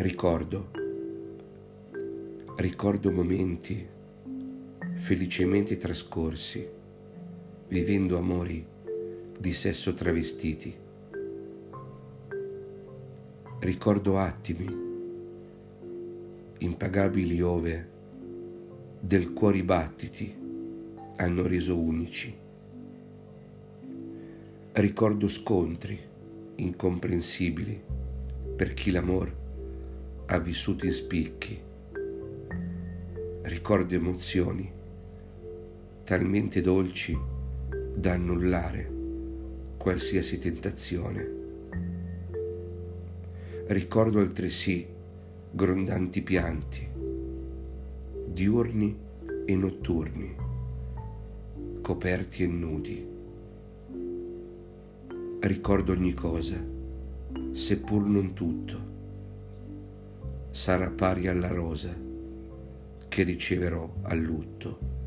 Ricordo, ricordo momenti felicemente trascorsi, vivendo amori di sesso travestiti. Ricordo attimi impagabili ove del cuori battiti hanno reso unici. Ricordo scontri incomprensibili per chi l'amor ha vissuto in spicchi. Ricordo emozioni talmente dolci da annullare qualsiasi tentazione. Ricordo altresì grondanti pianti, diurni e notturni, coperti e nudi. Ricordo ogni cosa seppur non tutto, sarà pari alla rosa che riceverò al lutto.